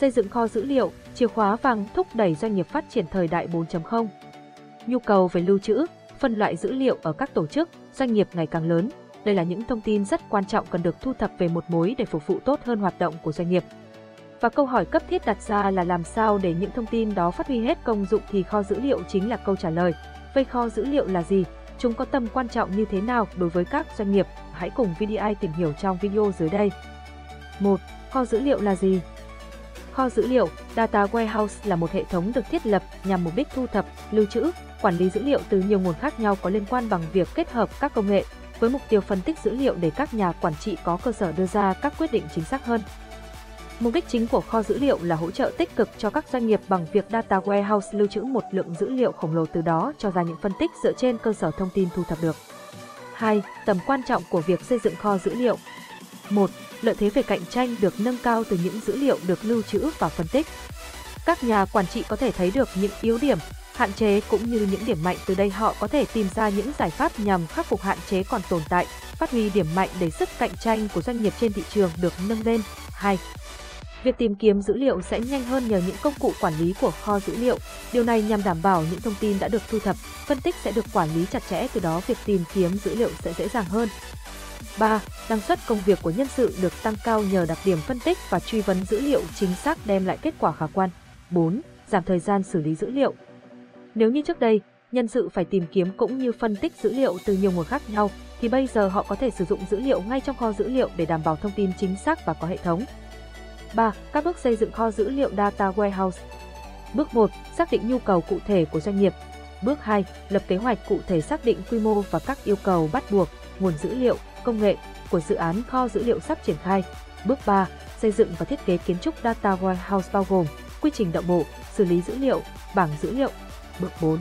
Xây dựng kho dữ liệu, chìa khóa vàng thúc đẩy doanh nghiệp phát triển thời đại 4.0. Nhu cầu về lưu trữ, phân loại dữ liệu ở các tổ chức, doanh nghiệp ngày càng lớn. Đây là những thông tin rất quan trọng cần được thu thập về một mối để phục vụ tốt hơn hoạt động của doanh nghiệp. Và câu hỏi cấp thiết đặt ra là làm sao để những thông tin đó phát huy hết công dụng thì kho dữ liệu chính là câu trả lời. Vậy kho dữ liệu là gì? Chúng có tầm quan trọng như thế nào đối với các doanh nghiệp? Hãy cùng VDI tìm hiểu trong video dưới đây. 1. Kho dữ liệu là gì? Kho dữ liệu, Data Warehouse là một hệ thống được thiết lập nhằm mục đích thu thập, lưu trữ, quản lý dữ liệu từ nhiều nguồn khác nhau có liên quan bằng việc kết hợp các công nghệ, với mục tiêu phân tích dữ liệu để các nhà quản trị có cơ sở đưa ra các quyết định chính xác hơn. Mục đích chính của kho dữ liệu là hỗ trợ tích cực cho các doanh nghiệp bằng việc Data Warehouse lưu trữ một lượng dữ liệu khổng lồ từ đó cho ra những phân tích dựa trên cơ sở thông tin thu thập được. 2. Tầm quan trọng của việc xây dựng kho dữ liệu 1. Lợi thế về cạnh tranh được nâng cao từ những dữ liệu được lưu trữ và phân tích. Các nhà quản trị có thể thấy được những yếu điểm, hạn chế cũng như những điểm mạnh từ đây họ có thể tìm ra những giải pháp nhằm khắc phục hạn chế còn tồn tại, phát huy điểm mạnh để sức cạnh tranh của doanh nghiệp trên thị trường được nâng lên. 2. Việc tìm kiếm dữ liệu sẽ nhanh hơn nhờ những công cụ quản lý của kho dữ liệu. Điều này nhằm đảm bảo những thông tin đã được thu thập, phân tích sẽ được quản lý chặt chẽ từ đó việc tìm kiếm dữ liệu sẽ dễ dàng hơn. 3. Năng suất công việc của nhân sự được tăng cao nhờ đặc điểm phân tích và truy vấn dữ liệu chính xác đem lại kết quả khả quan. 4. Giảm thời gian xử lý dữ liệu. Nếu như trước đây, nhân sự phải tìm kiếm cũng như phân tích dữ liệu từ nhiều nguồn khác nhau, thì bây giờ họ có thể sử dụng dữ liệu ngay trong kho dữ liệu để đảm bảo thông tin chính xác và có hệ thống. 3. Các bước xây dựng kho dữ liệu Data Warehouse Bước 1. Xác định nhu cầu cụ thể của doanh nghiệp. Bước 2. Lập kế hoạch cụ thể xác định quy mô và các yêu cầu bắt buộc, nguồn dữ liệu, công nghệ của dự án kho dữ liệu sắp triển khai. Bước 3. Xây dựng và thiết kế kiến trúc Data Warehouse bao gồm quy trình động bộ, xử lý dữ liệu, bảng dữ liệu. Bước 4.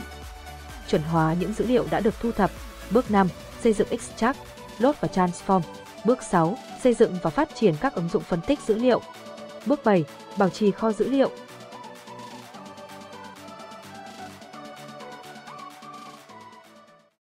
Chuẩn hóa những dữ liệu đã được thu thập. Bước 5. Xây dựng extract, load và transform. Bước 6. Xây dựng và phát triển các ứng dụng phân tích dữ liệu. Bước 7. Bảo trì kho dữ liệu,